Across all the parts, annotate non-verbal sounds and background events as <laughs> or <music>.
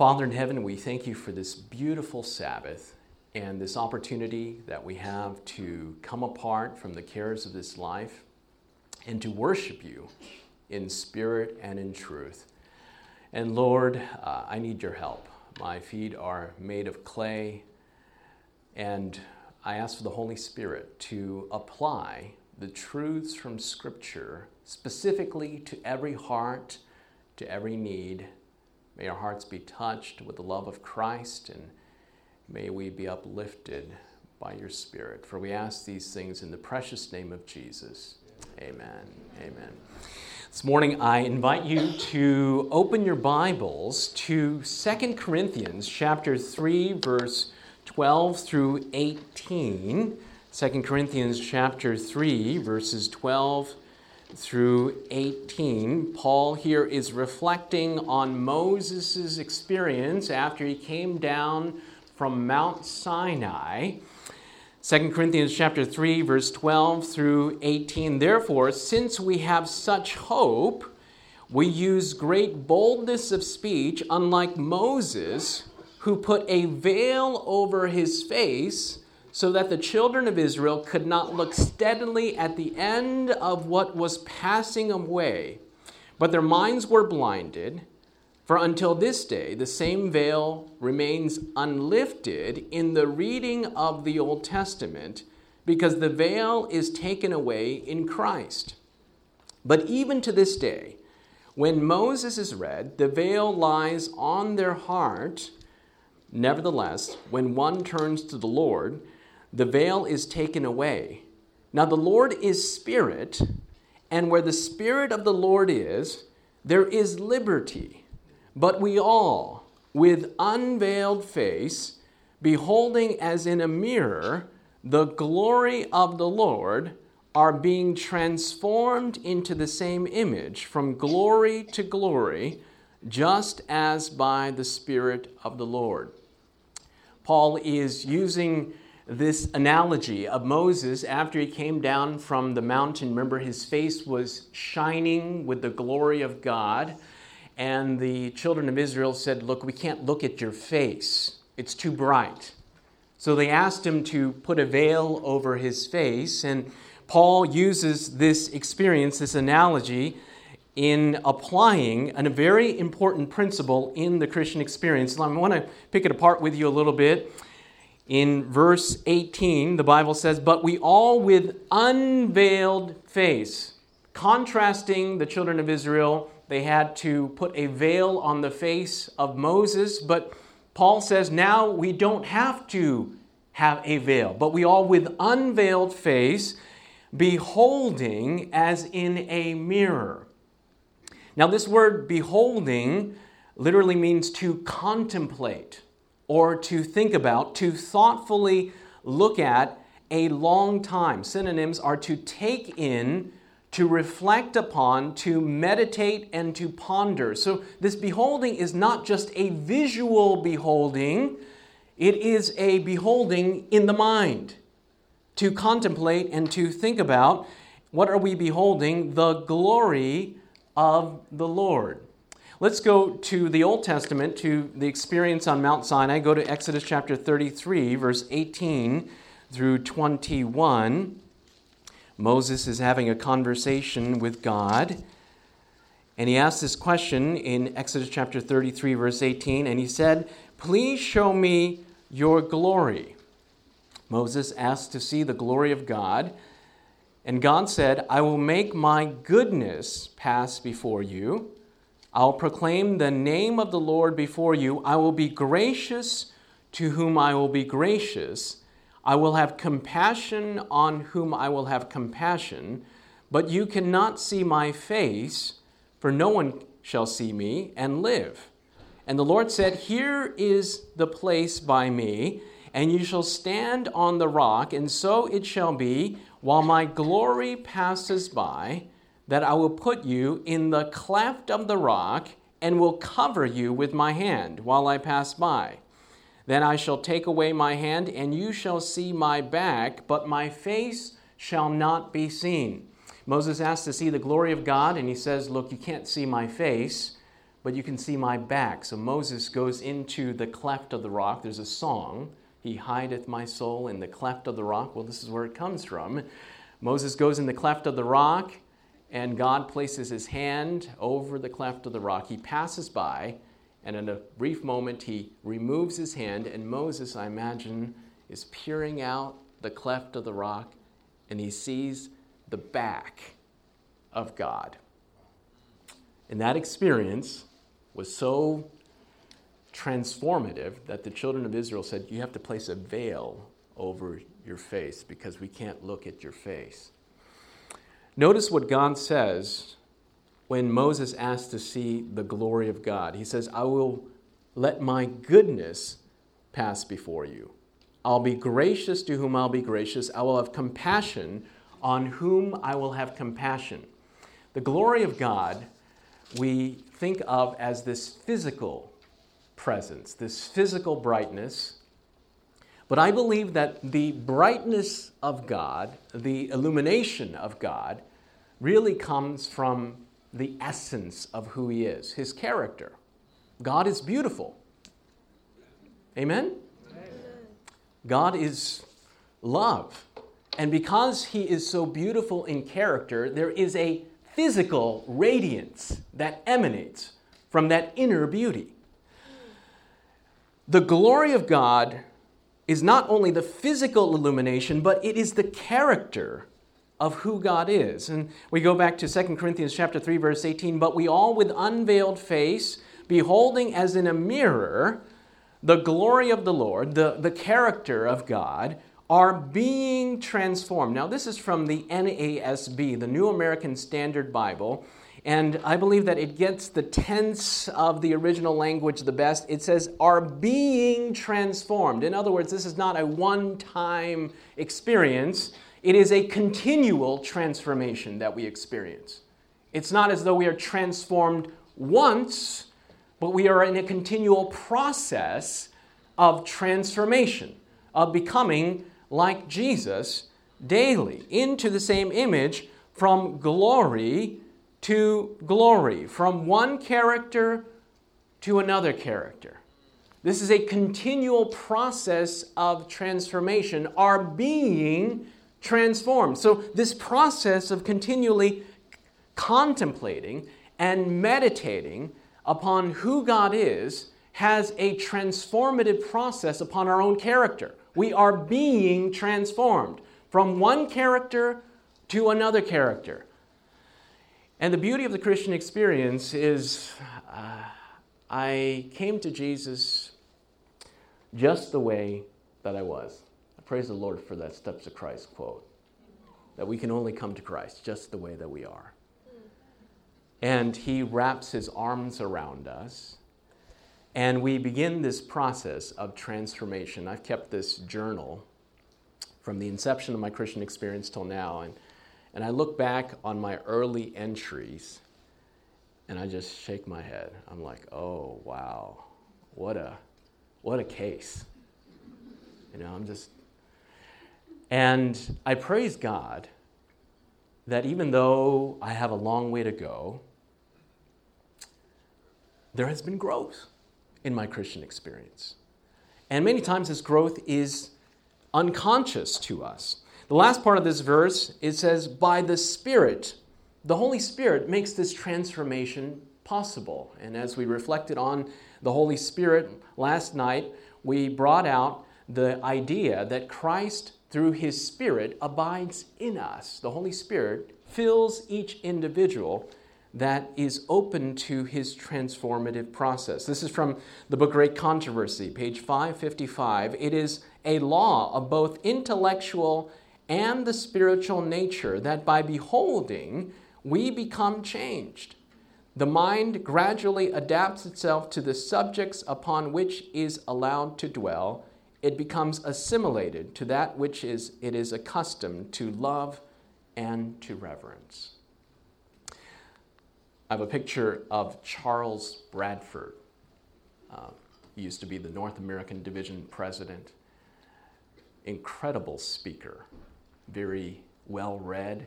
Father in heaven, we thank you for this beautiful Sabbath and this opportunity that we have to come apart from the cares of this life and to worship you in spirit and in truth. And Lord, uh, I need your help. My feet are made of clay, and I ask for the Holy Spirit to apply the truths from Scripture specifically to every heart, to every need. May our hearts be touched with the love of Christ, and may we be uplifted by your Spirit. For we ask these things in the precious name of Jesus. Amen. Amen. This morning, I invite you to open your Bibles to 2 Corinthians chapter 3, verse 12 through 18. 2 Corinthians chapter 3, verses 12 through 18. Paul here is reflecting on Moses' experience after he came down from Mount Sinai 2 Corinthians chapter 3 verse 12 through 18 Therefore since we have such hope we use great boldness of speech unlike Moses who put a veil over his face so that the children of Israel could not look steadily at the end of what was passing away but their minds were blinded for until this day, the same veil remains unlifted in the reading of the Old Testament because the veil is taken away in Christ. But even to this day, when Moses is read, the veil lies on their heart. Nevertheless, when one turns to the Lord, the veil is taken away. Now, the Lord is Spirit, and where the Spirit of the Lord is, there is liberty. But we all, with unveiled face, beholding as in a mirror the glory of the Lord, are being transformed into the same image from glory to glory, just as by the Spirit of the Lord. Paul is using this analogy of Moses after he came down from the mountain. Remember, his face was shining with the glory of God. And the children of Israel said, Look, we can't look at your face, it's too bright. So they asked him to put a veil over his face. And Paul uses this experience, this analogy, in applying a very important principle in the Christian experience. I want to pick it apart with you a little bit. In verse 18, the Bible says, But we all with unveiled face, contrasting the children of Israel they had to put a veil on the face of Moses, but Paul says now we don't have to have a veil, but we all with unveiled face, beholding as in a mirror. Now, this word beholding literally means to contemplate or to think about, to thoughtfully look at a long time. Synonyms are to take in to reflect upon, to meditate, and to ponder. So, this beholding is not just a visual beholding, it is a beholding in the mind. To contemplate and to think about what are we beholding? The glory of the Lord. Let's go to the Old Testament, to the experience on Mount Sinai. Go to Exodus chapter 33, verse 18 through 21. Moses is having a conversation with God. And he asked this question in Exodus chapter 33, verse 18, and he said, Please show me your glory. Moses asked to see the glory of God. And God said, I will make my goodness pass before you. I'll proclaim the name of the Lord before you. I will be gracious to whom I will be gracious I will have compassion on whom I will have compassion, but you cannot see my face, for no one shall see me and live. And the Lord said, Here is the place by me, and you shall stand on the rock, and so it shall be, while my glory passes by, that I will put you in the cleft of the rock, and will cover you with my hand while I pass by. Then I shall take away my hand, and you shall see my back, but my face shall not be seen. Moses asked to see the glory of God, and he says, Look, you can't see my face, but you can see my back. So Moses goes into the cleft of the rock. There's a song, He hideth my soul in the cleft of the rock. Well, this is where it comes from. Moses goes in the cleft of the rock, and God places his hand over the cleft of the rock. He passes by, and in a brief moment, he removes his hand, and Moses, I imagine, is peering out the cleft of the rock, and he sees the back of God. And that experience was so transformative that the children of Israel said, You have to place a veil over your face because we can't look at your face. Notice what God says when Moses asked to see the glory of God. He says, I will let my goodness pass before you. I'll be gracious to whom I'll be gracious. I will have compassion on whom I will have compassion. The glory of God we think of as this physical presence, this physical brightness. But I believe that the brightness of God, the illumination of God, really comes from the essence of who He is, His character. God is beautiful. Amen? Amen? God is love. And because He is so beautiful in character, there is a physical radiance that emanates from that inner beauty. The glory of God is not only the physical illumination, but it is the character of who God is. And we go back to 2 Corinthians chapter 3 verse 18, but we all with unveiled face beholding as in a mirror the glory of the Lord, the, the character of God, are being transformed. Now, this is from the NASB, the New American Standard Bible, and I believe that it gets the tense of the original language the best. It says, are being transformed. In other words, this is not a one time experience, it is a continual transformation that we experience. It's not as though we are transformed once, but we are in a continual process of transformation, of becoming like Jesus daily into the same image from glory to glory, from one character to another character. This is a continual process of transformation, our being transformed. So, this process of continually contemplating and meditating upon who God is has a transformative process upon our own character. We are being transformed from one character to another character. And the beauty of the Christian experience is uh, I came to Jesus just the way that I was. I praise the Lord for that Steps of Christ quote that we can only come to Christ just the way that we are. And He wraps His arms around us and we begin this process of transformation. I've kept this journal from the inception of my Christian experience till now. And, and I look back on my early entries and I just shake my head. I'm like, oh, wow, what a, what a case. You know, I'm just. And I praise God that even though I have a long way to go, there has been growth in my Christian experience. And many times this growth is unconscious to us. The last part of this verse, it says, by the Spirit. The Holy Spirit makes this transformation possible. And as we reflected on the Holy Spirit last night, we brought out the idea that Christ, through his Spirit, abides in us. The Holy Spirit fills each individual that is open to his transformative process. This is from the book Great Controversy, page 555. It is a law of both intellectual and the spiritual nature that by beholding, we become changed. The mind gradually adapts itself to the subjects upon which is allowed to dwell. It becomes assimilated to that which is, it is accustomed to love and to reverence. I have a picture of Charles Bradford. Uh, he used to be the North American Division president. Incredible speaker, very well read.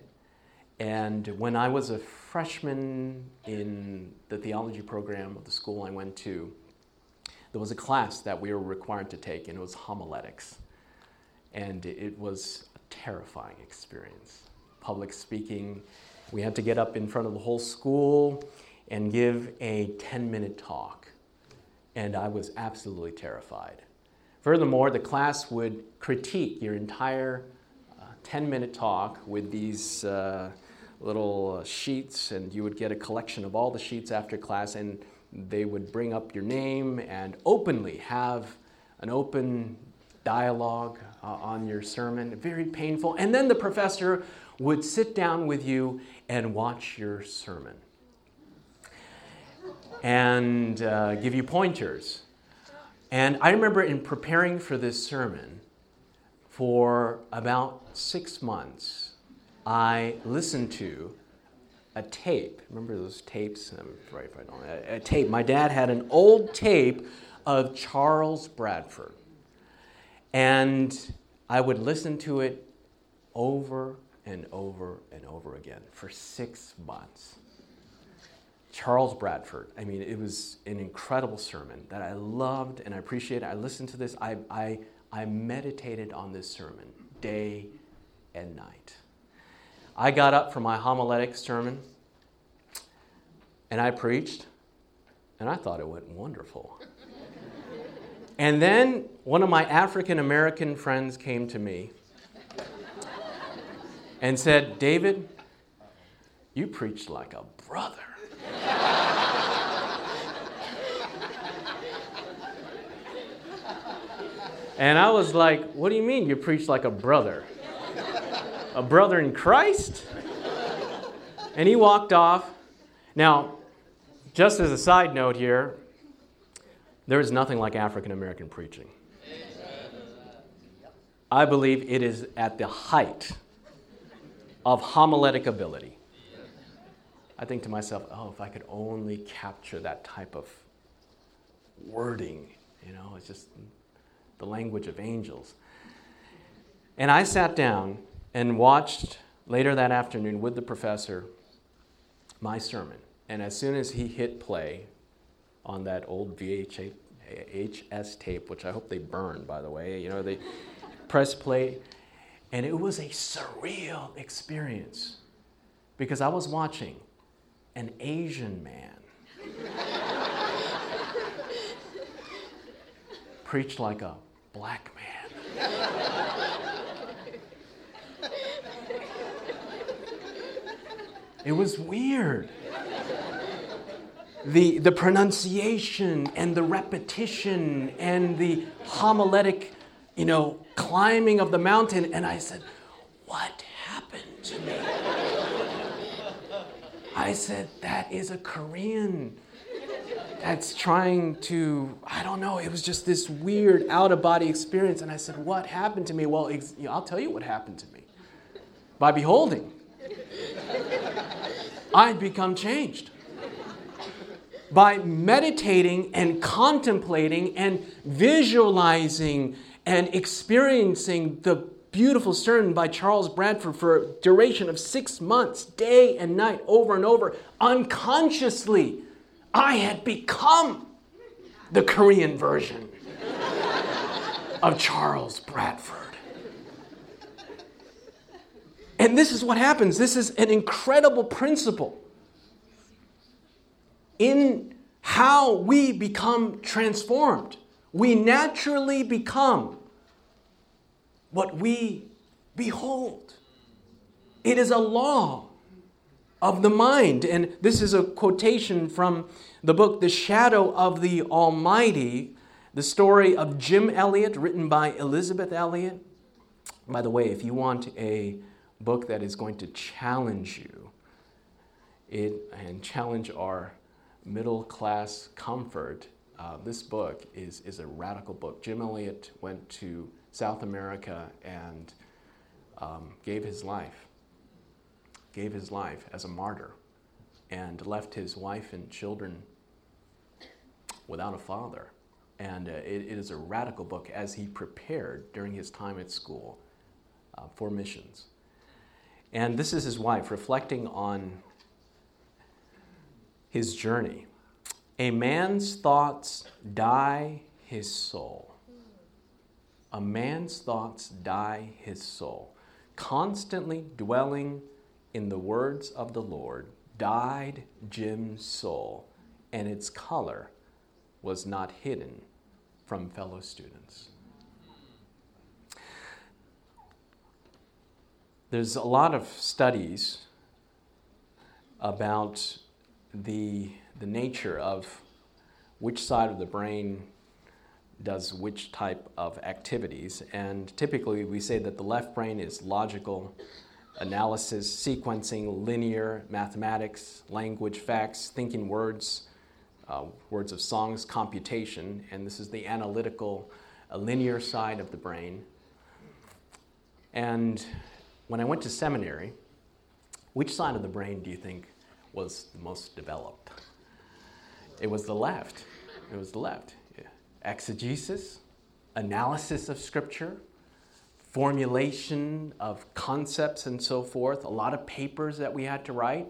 And when I was a freshman in the theology program of the school I went to, there was a class that we were required to take, and it was homiletics. And it was a terrifying experience. Public speaking, we had to get up in front of the whole school and give a 10 minute talk. And I was absolutely terrified. Furthermore, the class would critique your entire 10 minute talk with these uh, little sheets, and you would get a collection of all the sheets after class, and they would bring up your name and openly have an open dialogue uh, on your sermon. Very painful. And then the professor would sit down with you and watch your sermon and uh, give you pointers. And I remember in preparing for this sermon for about six months, I listened to a tape. Remember those tapes? Um, right, right on. A, a tape. My dad had an old tape of Charles Bradford. And I would listen to it over and over and over again for six months. Charles Bradford. I mean, it was an incredible sermon that I loved and I appreciated. I listened to this. I, I, I meditated on this sermon day and night. I got up for my homiletic sermon and I preached, and I thought it went wonderful. <laughs> and then one of my African American friends came to me and said, David, you preached like a brother. And I was like, What do you mean you preach like a brother? A brother in Christ? And he walked off. Now, just as a side note here, there is nothing like African American preaching. I believe it is at the height of homiletic ability. I think to myself, oh, if I could only capture that type of wording, you know, it's just the language of angels. And I sat down and watched later that afternoon with the professor my sermon. And as soon as he hit play on that old VHS tape, which I hope they burn, by the way, you know, they <laughs> press play, and it was a surreal experience because I was watching an Asian man <laughs> preach like a black man. It was weird. The, the pronunciation and the repetition and the homiletic, you know, climbing of the mountain. And I said, What happened to me? I said, That is a Korean that's trying to, I don't know, it was just this weird out of body experience. And I said, What happened to me? Well, I'll tell you what happened to me. By beholding, I'd become changed. By meditating and contemplating and visualizing and experiencing the beautiful sermon by Charles Bradford for a duration of six months, day and night, over and over, unconsciously, I had become the Korean version of Charles Bradford. And this is what happens. This is an incredible principle in how we become transformed. We naturally become what we behold. It is a law of the mind. And this is a quotation from the book The Shadow of the Almighty, the story of Jim Elliot, written by Elisabeth Elliot. By the way, if you want a book that is going to challenge you it, and challenge our middle class comfort, uh, this book is, is a radical book. Jim Elliot went to South America and um, gave his life, gave his life as a martyr, and left his wife and children without a father. And uh, it, it is a radical book as he prepared during his time at school uh, for missions. And this is his wife reflecting on his journey. A man's thoughts dye his soul. A man's thoughts dye his soul. Constantly dwelling in the words of the Lord dyed Jim's soul, and its color was not hidden from fellow students. There's a lot of studies about the, the nature of which side of the brain does which type of activities. And typically, we say that the left brain is logical, analysis, sequencing, linear, mathematics, language, facts, thinking words, uh, words of songs, computation, and this is the analytical, uh, linear side of the brain. And when I went to seminary, which side of the brain do you think was the most developed? It was the left. It was the left. Yeah. Exegesis, analysis of scripture, formulation of concepts and so forth, a lot of papers that we had to write.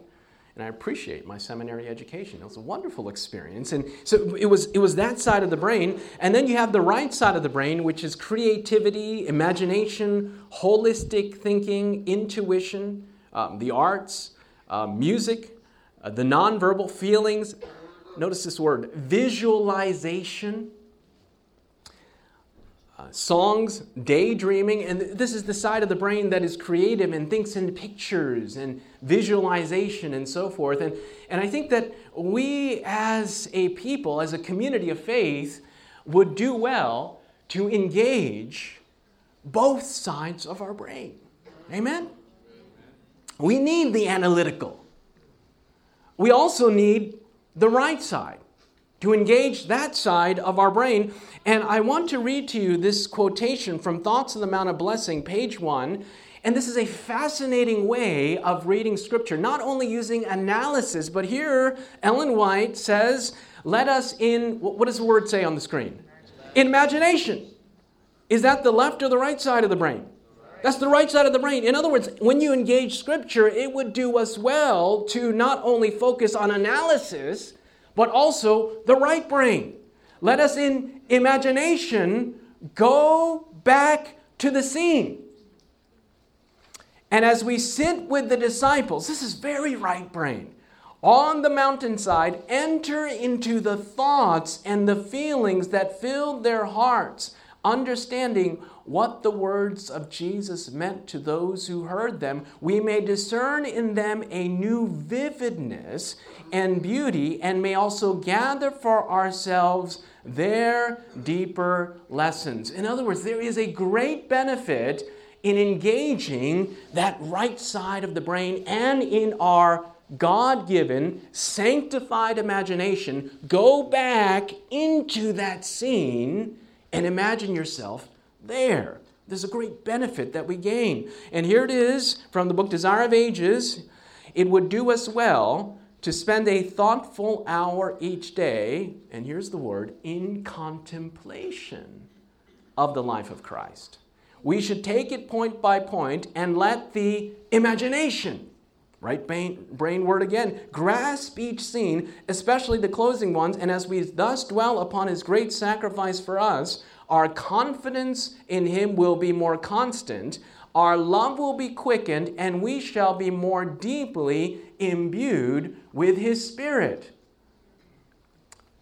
And I appreciate my seminary education. It was a wonderful experience. And so it was, it was that side of the brain. And then you have the right side of the brain, which is creativity, imagination, holistic thinking, intuition, um, the arts, uh, music, uh, the nonverbal feelings. Notice this word visualization songs, daydreaming, and this is the side of the brain that is creative and thinks in pictures and visualization and so forth. And, and I think that we as a people, as a community of faith, would do well to engage both sides of our brain. Amen? We need the analytical. We also need the right side to engage that side of our brain. And I want to read to you this quotation from Thoughts on the Mount of Blessing, page one. And this is a fascinating way of reading scripture, not only using analysis, but here Ellen White says, Let us in, what does the word say on the screen? In imagination. Is that the left or the right side of the brain? That's the right side of the brain. In other words, when you engage scripture, it would do us well to not only focus on analysis, but also the right brain. Let us in imagination go back to the scene. And as we sit with the disciples, this is very right brain, on the mountainside, enter into the thoughts and the feelings that filled their hearts, understanding what the words of Jesus meant to those who heard them, we may discern in them a new vividness and beauty, and may also gather for ourselves their deeper lessons. In other words, there is a great benefit in engaging that right side of the brain and in our God given, sanctified imagination. Go back into that scene and imagine yourself there. There's a great benefit that we gain. And here it is from the book Desire of Ages. It would do us well to spend a thoughtful hour each day, and here's the word, in contemplation of the life of Christ. We should take it point by point and let the imagination, right brain, brain word again, grasp each scene, especially the closing ones, and as we thus dwell upon his great sacrifice for us, our confidence in Him will be more constant, our love will be quickened, and we shall be more deeply imbued with His Spirit.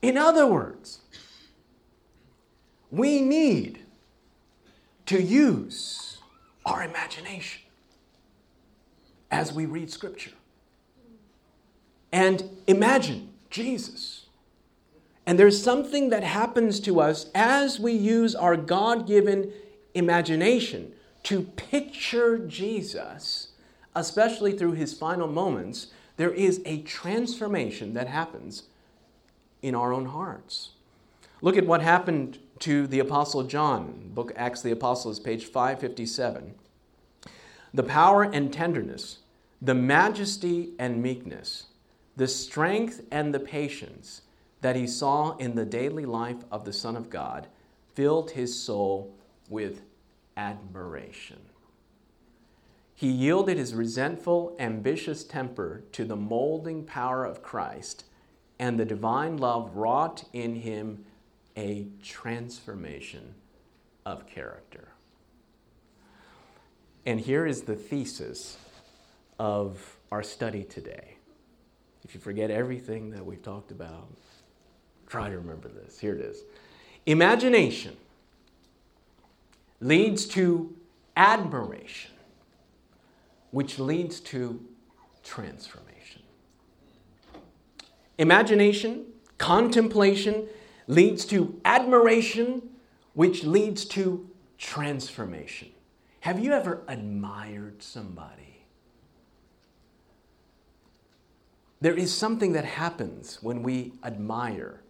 In other words, we need to use our imagination as we read Scripture. And imagine Jesus and there's something that happens to us as we use our God given imagination to picture Jesus, especially through his final moments. There is a transformation that happens in our own hearts. Look at what happened to the Apostle John, book Acts of the Apostles, page 557. The power and tenderness, the majesty and meekness, the strength and the patience that he saw in the daily life of the Son of God filled his soul with admiration. He yielded his resentful, ambitious temper to the molding power of Christ, and the divine love wrought in him a transformation of character. And here is the thesis of our study today. If you forget everything that we've talked about, try to remember this. Here it is Imagination leads to admiration, which leads to transformation. Imagination, contemplation leads to admiration, which leads to transformation. Have you ever admired somebody? There is something that happens when we admire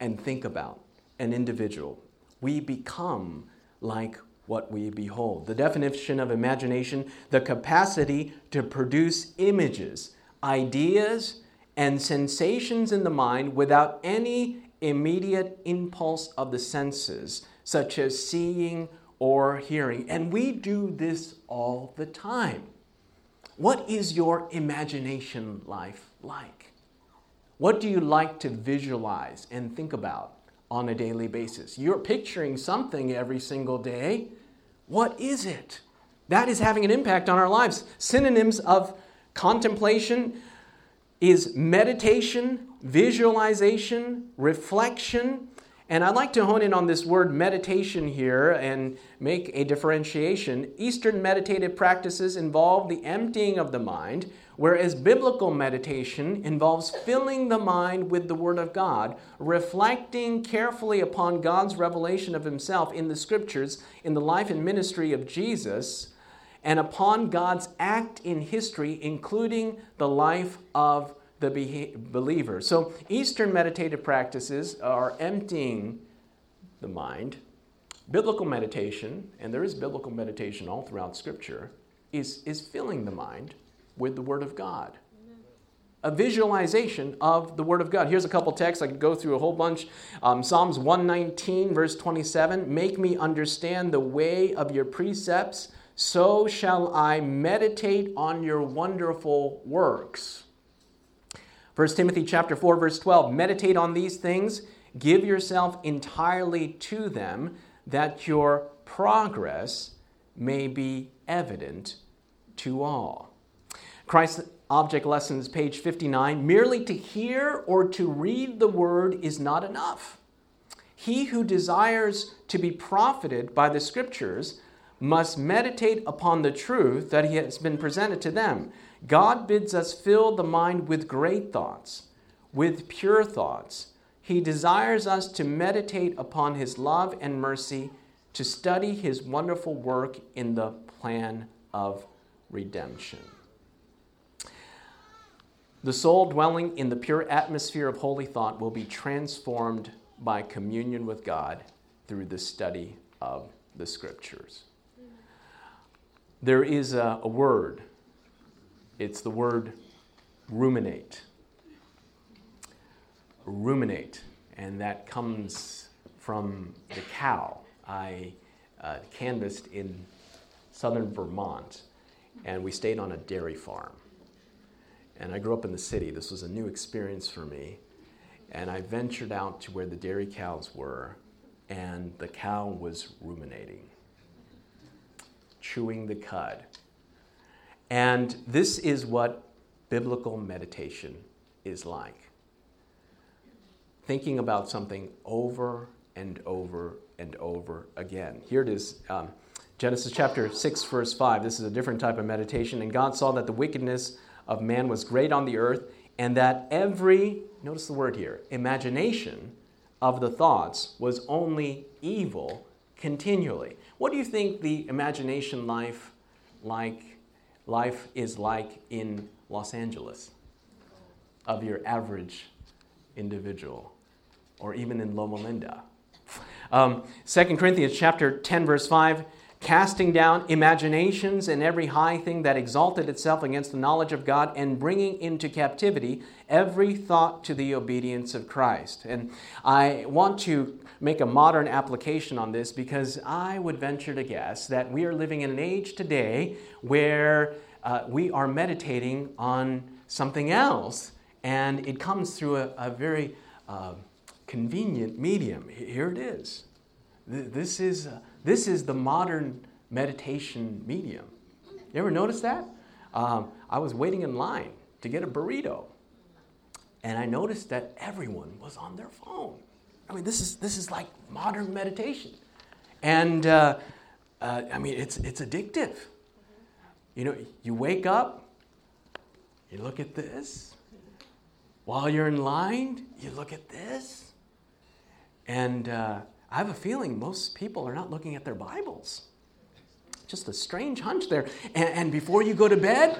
and think about an individual. We become like what we behold. The definition of imagination, the capacity to produce images, ideas, and sensations in the mind without any immediate impulse of the senses, such as seeing or hearing. And we do this all the time. What is your imagination life like? What do you like to visualize and think about on a daily basis? You're picturing something every single day. What is it? That is having an impact on our lives. Synonyms of contemplation is meditation, visualization, reflection, and I'd like to hone in on this word meditation here and make a differentiation. Eastern meditative practices involve the emptying of the mind, whereas biblical meditation involves filling the mind with the Word of God, reflecting carefully upon God's revelation of Himself in the Scriptures, in the life and ministry of Jesus, and upon God's act in history, including the life of the believer. So, Eastern meditative practices are emptying the mind. Biblical meditation, and there is biblical meditation all throughout Scripture, is, is filling the mind with the Word of God. A visualization of the Word of God. Here's a couple texts. I could go through a whole bunch. Um, Psalms 119, verse 27 Make me understand the way of your precepts, so shall I meditate on your wonderful works. 1 Timothy chapter 4 verse 12 meditate on these things give yourself entirely to them that your progress may be evident to all. Christ Object Lessons, page 59 merely to hear or to read the word is not enough. He who desires to be profited by the scriptures must meditate upon the truth that he has been presented to them. God bids us fill the mind with great thoughts, with pure thoughts. He desires us to meditate upon His love and mercy, to study His wonderful work in the plan of redemption. The soul dwelling in the pure atmosphere of holy thought will be transformed by communion with God through the study of the Scriptures. There is a, a word it's the word ruminate. Ruminate, and that comes from the cow. I uh, canvassed in southern Vermont, and we stayed on a dairy farm. And I grew up in the city. This was a new experience for me. And I ventured out to where the dairy cows were, and the cow was ruminating, chewing the cud. And this is what biblical meditation is like thinking about something over and over and over again. Here it is um, Genesis chapter 6, verse 5. This is a different type of meditation. And God saw that the wickedness of man was great on the earth, and that every, notice the word here, imagination of the thoughts was only evil continually. What do you think the imagination life like life is like in Los Angeles of your average individual, or even in Loma Linda. Um, 2 Corinthians chapter 10, verse 5 casting down imaginations and every high thing that exalted itself against the knowledge of God, and bringing into captivity every thought to the obedience of Christ. And I want to make a modern application on this because I would venture to guess that we are living in an age today where uh, we are meditating on something else, and it comes through a, a very uh, convenient medium. Here it is. This is. Uh, this is the modern meditation medium. You ever notice that? Um, I was waiting in line to get a burrito, and I noticed that everyone was on their phone. I mean, this is, this is like modern meditation. And uh, uh, I mean, it's, it's addictive. You know, you wake up, you look at this. While you're in line, you look at this. And uh, I have a feeling most people are not looking at their Bibles. Just a strange hunch there. And, and before you go to bed,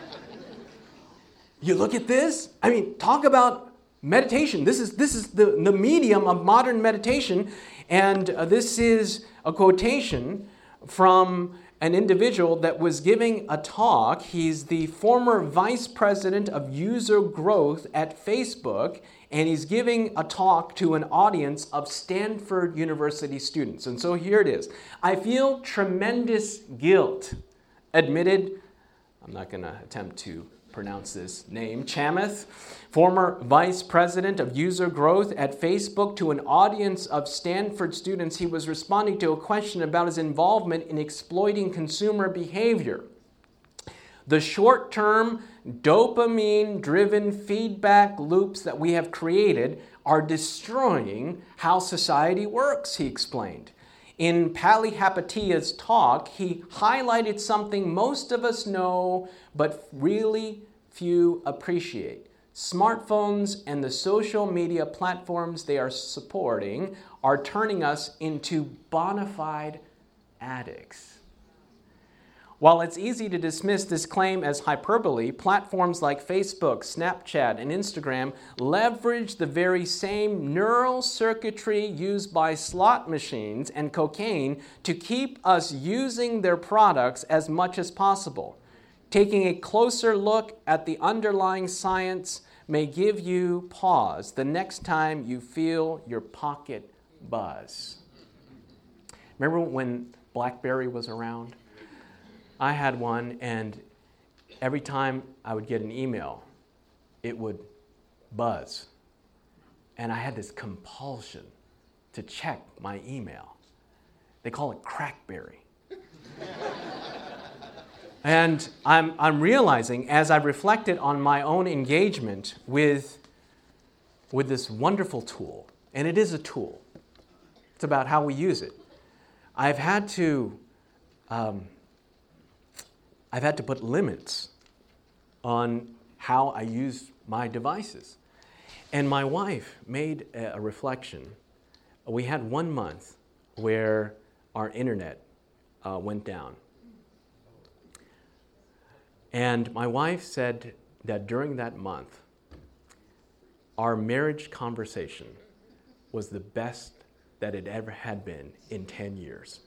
you look at this. I mean, talk about meditation. This is, this is the, the medium of modern meditation. And uh, this is a quotation from an individual that was giving a talk. He's the former vice president of user growth at Facebook, and he's giving a talk to an audience of Stanford University students. And so here it is I feel tremendous guilt, admitted, I'm not going to attempt to pronounce this name, Chamath, former vice president of user growth at Facebook, to an audience of Stanford students. He was responding to a question about his involvement in exploiting consumer behavior. The short term dopamine driven feedback loops that we have created are destroying how society works, he explained. In Palihapitiya's talk, he highlighted something most of us know, but really few appreciate. Smartphones and the social media platforms they are supporting are turning us into bona fide addicts. While it's easy to dismiss this claim as hyperbole, platforms like Facebook, Snapchat, and Instagram leverage the very same neural circuitry used by slot machines and cocaine to keep us using their products as much as possible. Taking a closer look at the underlying science may give you pause the next time you feel your pocket buzz. Remember when Blackberry was around? I had one, and every time I would get an email, it would buzz. And I had this compulsion to check my email. They call it Crackberry. <laughs> and I'm, I'm realizing as I reflected on my own engagement with, with this wonderful tool, and it is a tool, it's about how we use it. I've had to um, I've had to put limits on how I use my devices. And my wife made a reflection. We had one month where our internet uh, went down. And my wife said that during that month, our marriage conversation was the best that it ever had been in 10 years.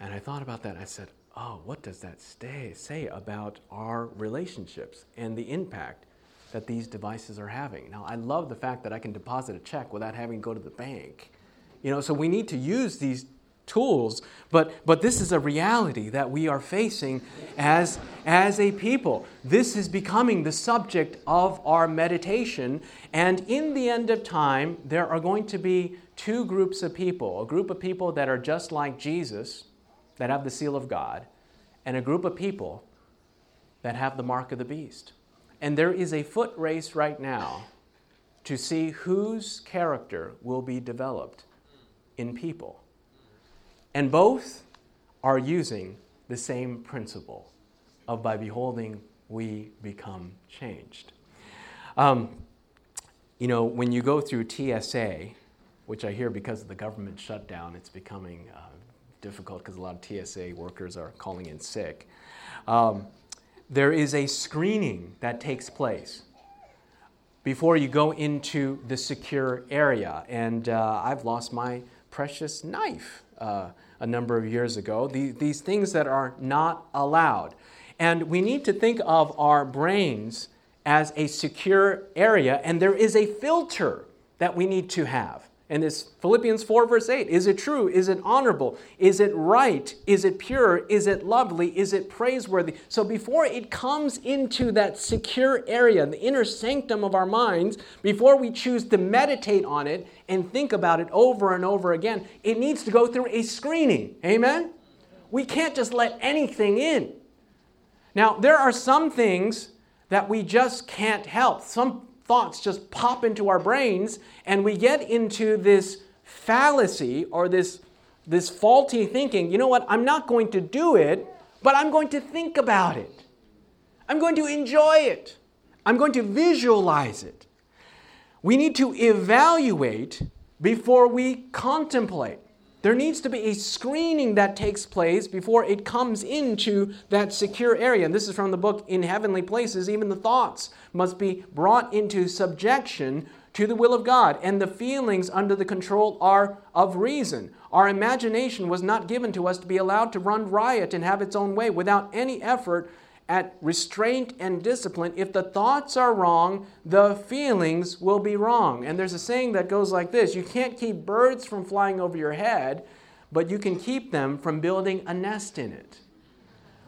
And I thought about that. I said, oh, what does that stay, say about our relationships and the impact that these devices are having? Now, I love the fact that I can deposit a check without having to go to the bank. You know, so we need to use these tools, but, but this is a reality that we are facing as, as a people. This is becoming the subject of our meditation, and in the end of time, there are going to be two groups of people a group of people that are just like Jesus that have the seal of God, and a group of people that have the mark of the beast. And there is a foot race right now to see whose character will be developed in people. And both are using the same principle of by beholding, we become changed. Um, you know, when you go through TSA, which I hear because of the government shutdown, it's becoming uh, difficult because a lot of TSA workers are calling in sick. Um, there is a screening that takes place before you go into the secure area. And uh, I've lost my precious knife uh, a number of years ago. The, these things that are not allowed. And we need to think of our brains as a secure area, and there is a filter that we need to have. And this Philippians 4, verse 8 is it true? Is it honorable? Is it right? Is it pure? Is it lovely? Is it praiseworthy? So before it comes into that secure area, the inner sanctum of our minds, before we choose to meditate on it and think about it over and over again, it needs to go through a screening. Amen? We can't just let anything in. Now, there are some things that we just can't help. Some thoughts just pop into our brains, and we get into this fallacy or this, this faulty thinking. You know what? I'm not going to do it, but I'm going to think about it. I'm going to enjoy it. I'm going to visualize it. We need to evaluate before we contemplate. There needs to be a screening that takes place before it comes into that secure area. And this is from the book In Heavenly Places. Even the thoughts must be brought into subjection to the will of God, and the feelings under the control are of reason. Our imagination was not given to us to be allowed to run riot and have its own way without any effort at restraint and discipline, if the thoughts are wrong, the feelings will be wrong. And there's a saying that goes like this You can't keep birds from flying over your head, but you can keep them from building a nest in it.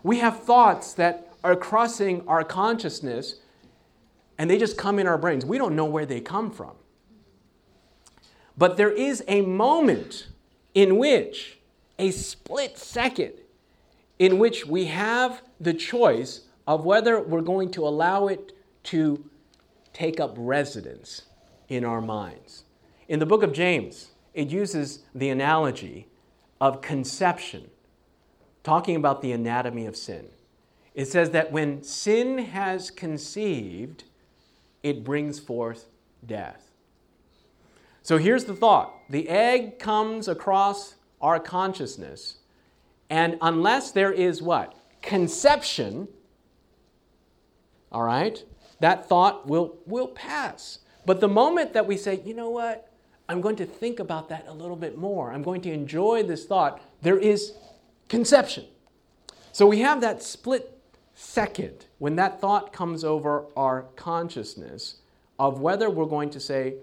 We have thoughts that are crossing our consciousness, and they just come in our brains. We don't know where they come from. But there is a moment in which, a split second, in which we have the choice of whether we're going to allow it to take up residence in our minds. In the book of James, it uses the analogy of conception, talking about the anatomy of sin. It says that when sin has conceived, it brings forth death. So here's the thought the egg comes across our consciousness, and unless there is what? conception, all right, that thought will, will pass. But the moment that we say, you know what, I'm going to think about that a little bit more, I'm going to enjoy this thought, there is conception. So we have that split second when that thought comes over our consciousness of whether we're going to say,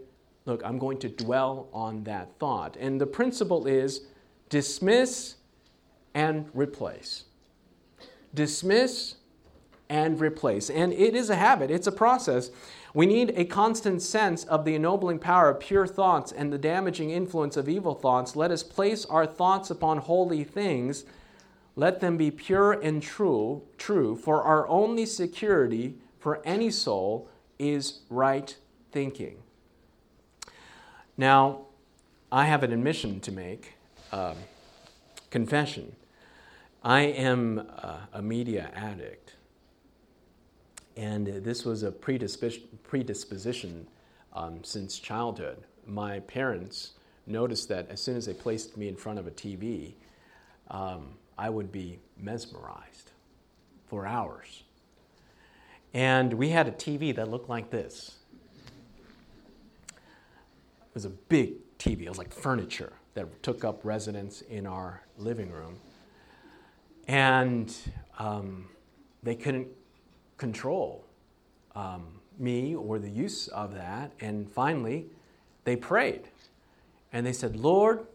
look, I'm going to dwell on that thought. And the principle is dismiss and replace dismiss, and replace. And it is a habit, it's a process. We need a constant sense of the ennobling power of pure thoughts and the damaging influence of evil thoughts. Let us place our thoughts upon holy things. Let them be pure and true, true, for our only security for any soul is right thinking. Now, I have an admission to make, um, confession. I am a media addict, and this was a predisposition um, since childhood. My parents noticed that as soon as they placed me in front of a TV, um, I would be mesmerized for hours. And we had a TV that looked like this. It was a big TV, it was like furniture that took up residence in our living room. And um, they couldn't control um, me or the use of that. And finally, they prayed. And they said, Lord,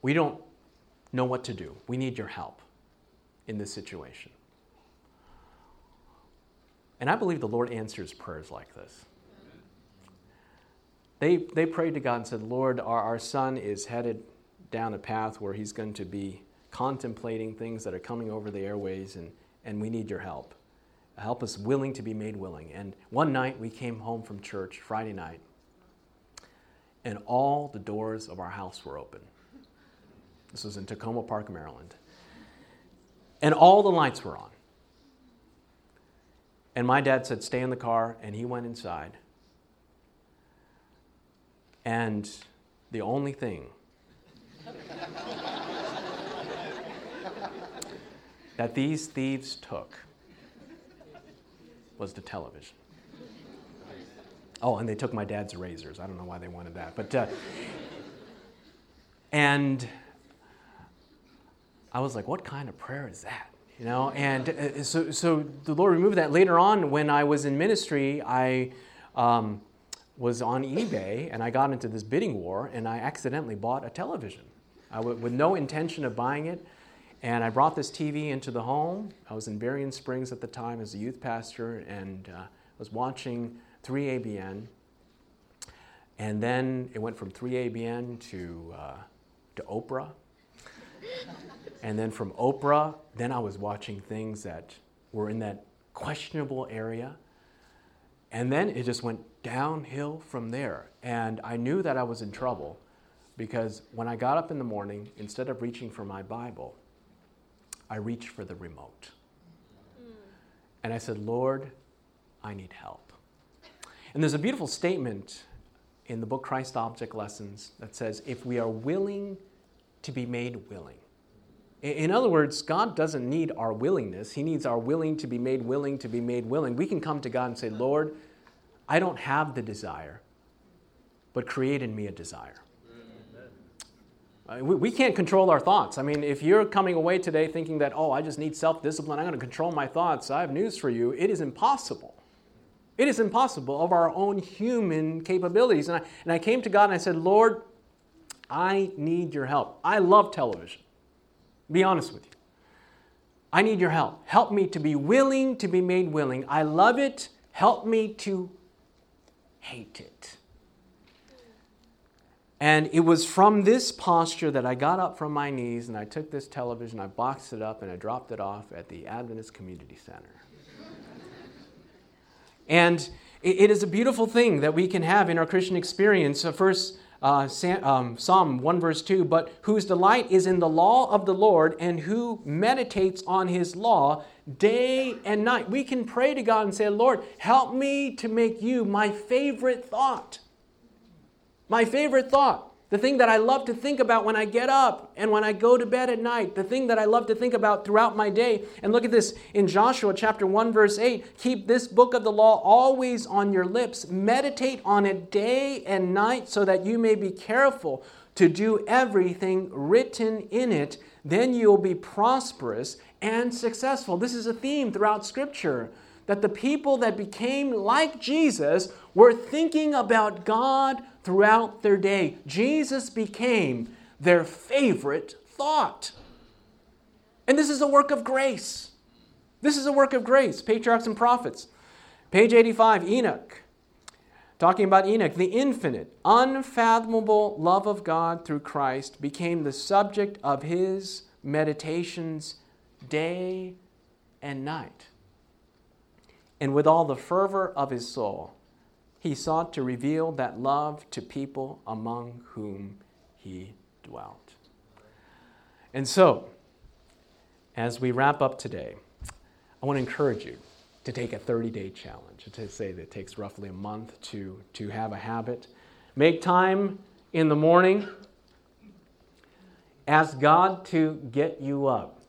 we don't know what to do. We need your help in this situation. And I believe the Lord answers prayers like this. They, they prayed to God and said, Lord, our, our son is headed down a path where he's going to be contemplating things that are coming over the airways, and, and we need your help. Help us willing to be made willing. And one night we came home from church, Friday night, and all the doors of our house were open. This was in Takoma Park, Maryland. And all the lights were on. And my dad said, Stay in the car, and he went inside. And the only thing <laughs> that these thieves took was the television. Oh, and they took my dad's razors. I don't know why they wanted that. But uh, And I was like, what kind of prayer is that? You know, and uh, so, so the Lord removed that. Later on, when I was in ministry, I um, was on eBay and I got into this bidding war and I accidentally bought a television w- with no intention of buying it. And I brought this TV into the home. I was in Berrien Springs at the time as a youth pastor and uh, was watching 3ABN. And then it went from 3ABN to, uh, to Oprah. <laughs> and then from Oprah, then I was watching things that were in that questionable area. And then it just went downhill from there. And I knew that I was in trouble because when I got up in the morning, instead of reaching for my Bible, I reached for the remote. Hmm. And I said, Lord, I need help. And there's a beautiful statement in the book Christ Object Lessons that says, if we are willing to be made willing. In other words, God doesn't need our willingness. He needs our willing to be made willing to be made willing. We can come to God and say, Lord, I don't have the desire, but create in me a desire. We, we can't control our thoughts. I mean, if you're coming away today thinking that, oh, I just need self discipline, I'm going to control my thoughts, I have news for you. It is impossible. It is impossible of our own human capabilities. And I, and I came to God and I said, Lord, I need your help. I love television. Be honest with you. I need your help. Help me to be willing to be made willing. I love it. Help me to hate it. And it was from this posture that I got up from my knees and I took this television, I boxed it up, and I dropped it off at the Adventist Community Center. and it is a beautiful thing that we can have in our Christian experience. First, uh, um, Psalm 1 verse 2, but whose delight is in the law of the Lord and who meditates on his law day and night. We can pray to God and say, Lord, help me to make you my favorite thought. My favorite thought, the thing that I love to think about when I get up and when I go to bed at night, the thing that I love to think about throughout my day. And look at this in Joshua chapter 1 verse 8, keep this book of the law always on your lips, meditate on it day and night so that you may be careful to do everything written in it, then you'll be prosperous and successful. This is a theme throughout scripture that the people that became like Jesus were thinking about God throughout their day. Jesus became their favorite thought. And this is a work of grace. This is a work of grace. Patriarchs and prophets. Page 85, Enoch. Talking about Enoch, the infinite, unfathomable love of God through Christ became the subject of his meditations day and night. And with all the fervor of his soul, he sought to reveal that love to people among whom he dwelt. And so, as we wrap up today, I want to encourage you to take a 30 day challenge. To say that it takes roughly a month to, to have a habit. Make time in the morning. Ask God to get you up.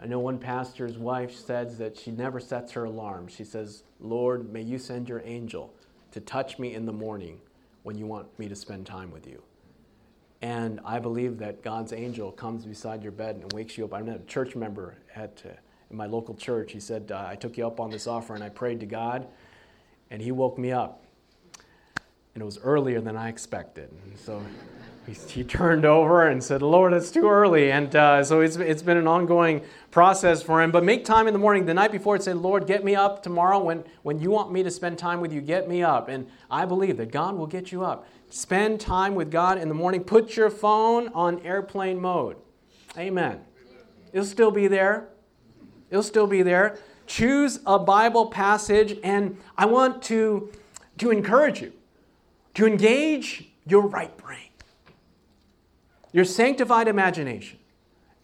I know one pastor's wife says that she never sets her alarm. She says, Lord, may you send your angel to touch me in the morning when you want me to spend time with you. And I believe that God's angel comes beside your bed and wakes you up. I'm a church member at uh, in my local church. He said, uh, I took you up on this offer and I prayed to God, and He woke me up. And it was earlier than I expected. So he, turned over and said, Lord, it's too early. And uh, so it's, it's been an ongoing process for him. But make time in the morning. The night before, and say, Lord, get me up tomorrow when, when you want me to spend time with you. Get me up. And I believe that God will get you up. Spend time with God in the morning. Put your phone on airplane mode. Amen. It'll still be there. It'll still be there. Choose a Bible passage, and I want to, to encourage you to engage your right brain, your sanctified imagination.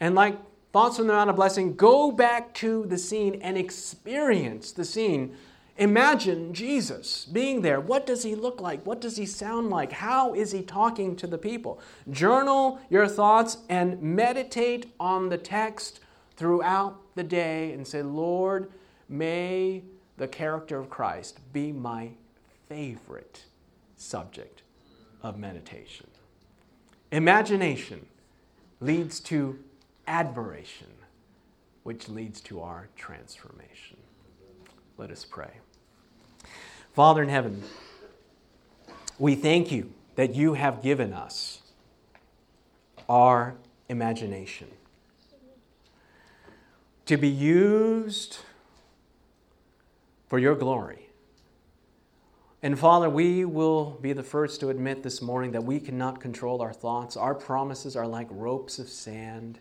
And like thoughts from the Mount of Blessing, go back to the scene and experience the scene. Imagine Jesus being there. What does he look like? What does he sound like? How is he talking to the people? Journal your thoughts and meditate on the text throughout the day and say, Lord, may the character of Christ be my favorite subject of meditation. Imagination leads to admiration, which leads to our transformation. Let us pray. Father in heaven, we thank you that you have given us our imagination to be used for your glory. And Father, we will be the first to admit this morning that we cannot control our thoughts. Our promises are like ropes of sand,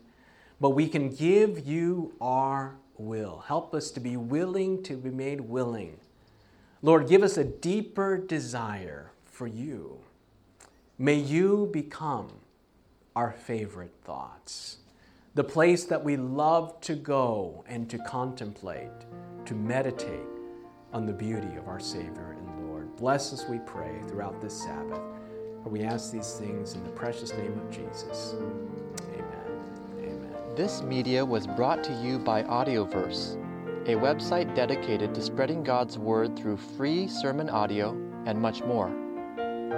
but we can give you our will. Help us to be willing to be made willing. Lord, give us a deeper desire for you. May you become our favorite thoughts, the place that we love to go and to contemplate, to meditate on the beauty of our Savior. Bless us, we pray, throughout this Sabbath. We ask these things in the precious name of Jesus. Amen. Amen. This media was brought to you by Audioverse, a website dedicated to spreading God's Word through free sermon audio and much more.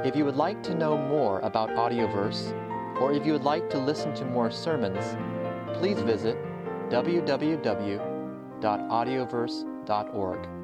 If you would like to know more about Audioverse, or if you would like to listen to more sermons, please visit www.audioverse.org.